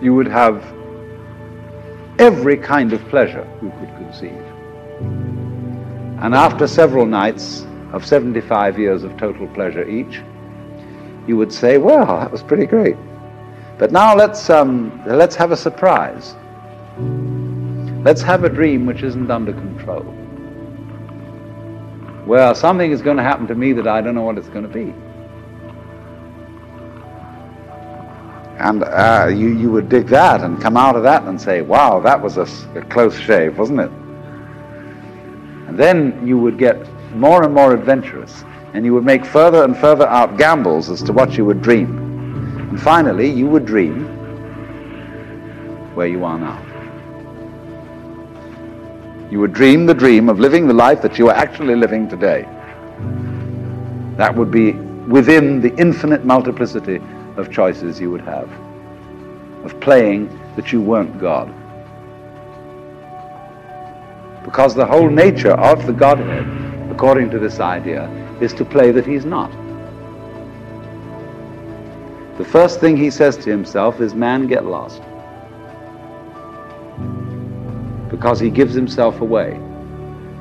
You would have every kind of pleasure you could conceive. And after several nights of 75 years of total pleasure each, you would say, well, that was pretty great. But now let's, um, let's have a surprise. Let's have a dream which isn't under control well, something is going to happen to me that I don't know what it's going to be. And uh, you, you would dig that and come out of that and say, wow, that was a, a close shave, wasn't it? And then you would get more and more adventurous, and you would make further and further out gambles as to what you would dream. And finally, you would dream where you are now. You would dream the dream of living the life that you are actually living today. That would be within the infinite multiplicity of choices you would have, of playing that you weren't God. Because the whole nature of the Godhead, according to this idea, is to play that he's not. The first thing he says to himself is, Man, get lost because he gives himself away.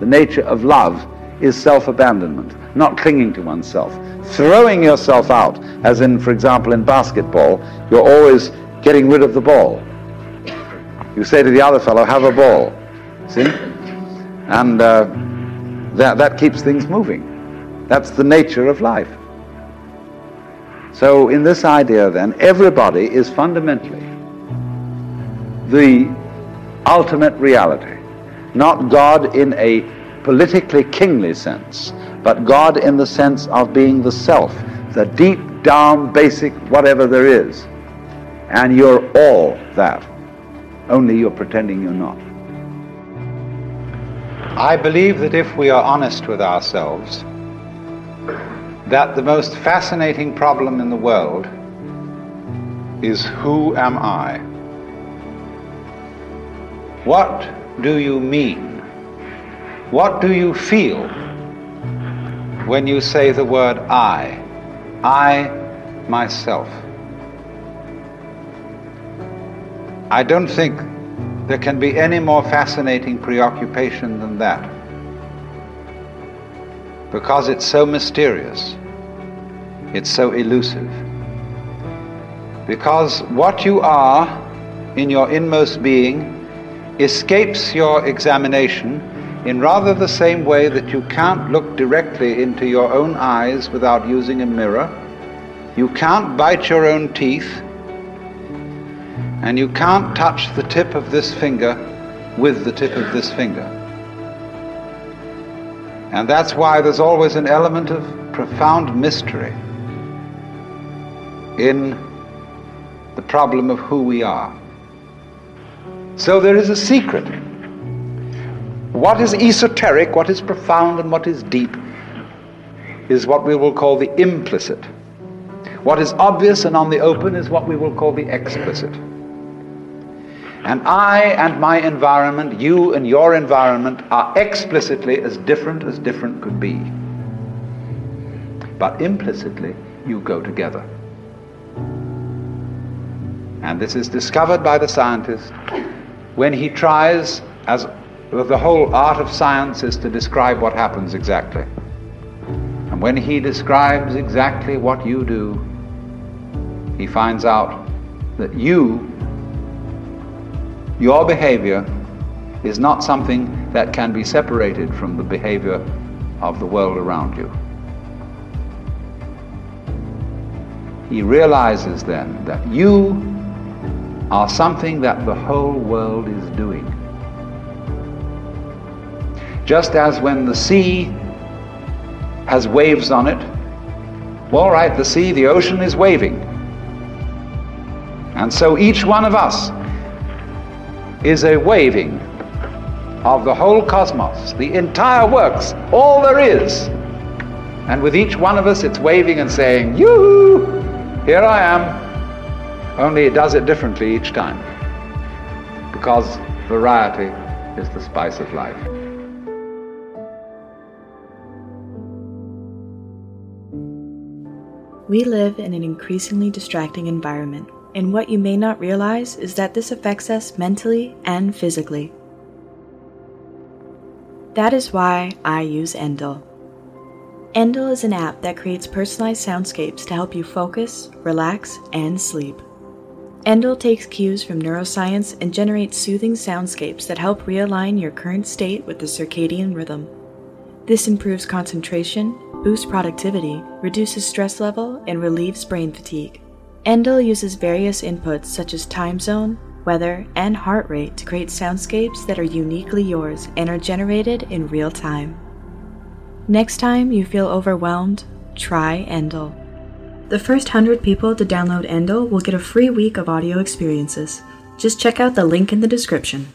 The nature of love is self-abandonment, not clinging to oneself. Throwing yourself out, as in, for example, in basketball, you're always getting rid of the ball. You say to the other fellow, have a ball. See? And uh, that, that keeps things moving. That's the nature of life. So in this idea then, everybody is fundamentally the ultimate reality. Not God in a politically kingly sense, but God in the sense of being the self, the deep down basic whatever there is. And you're all that. Only you're pretending you're not. I believe that if we are honest with ourselves, that the most fascinating problem in the world is who am I? What do you mean? What do you feel when you say the word I? I, myself. I don't think there can be any more fascinating preoccupation than that. Because it's so mysterious. It's so elusive. Because what you are in your inmost being escapes your examination in rather the same way that you can't look directly into your own eyes without using a mirror. You can't bite your own teeth. And you can't touch the tip of this finger with the tip of this finger. And that's why there's always an element of profound mystery in the problem of who we are. So there is a secret. What is esoteric, what is profound, and what is deep is what we will call the implicit. What is obvious and on the open is what we will call the explicit. And I and my environment, you and your environment, are explicitly as different as different could be. But implicitly, you go together. And this is discovered by the scientist when he tries, as the whole art of science is to describe what happens exactly. And when he describes exactly what you do, he finds out that you, your behavior, is not something that can be separated from the behavior of the world around you. He realizes then that you are something that the whole world is doing. Just as when the sea has waves on it, well, right, the sea, the ocean is waving. And so each one of us is a waving of the whole cosmos, the entire works, all there is. And with each one of us, it's waving and saying, You, here I am. Only it does it differently each time. Because variety is the spice of life. We live in an increasingly distracting environment, and what you may not realize is that this affects us mentally and physically. That is why I use Endel. Endel is an app that creates personalized soundscapes to help you focus, relax, and sleep. Endel takes cues from neuroscience and generates soothing soundscapes that help realign your current state with the circadian rhythm. This improves concentration, boosts productivity, reduces stress level, and relieves brain fatigue. Endel uses various inputs such as time zone, weather, and heart rate to create soundscapes that are uniquely yours and are generated in real time. Next time you feel overwhelmed, try Endel. The first 100 people to download Endel will get a free week of audio experiences. Just check out the link in the description.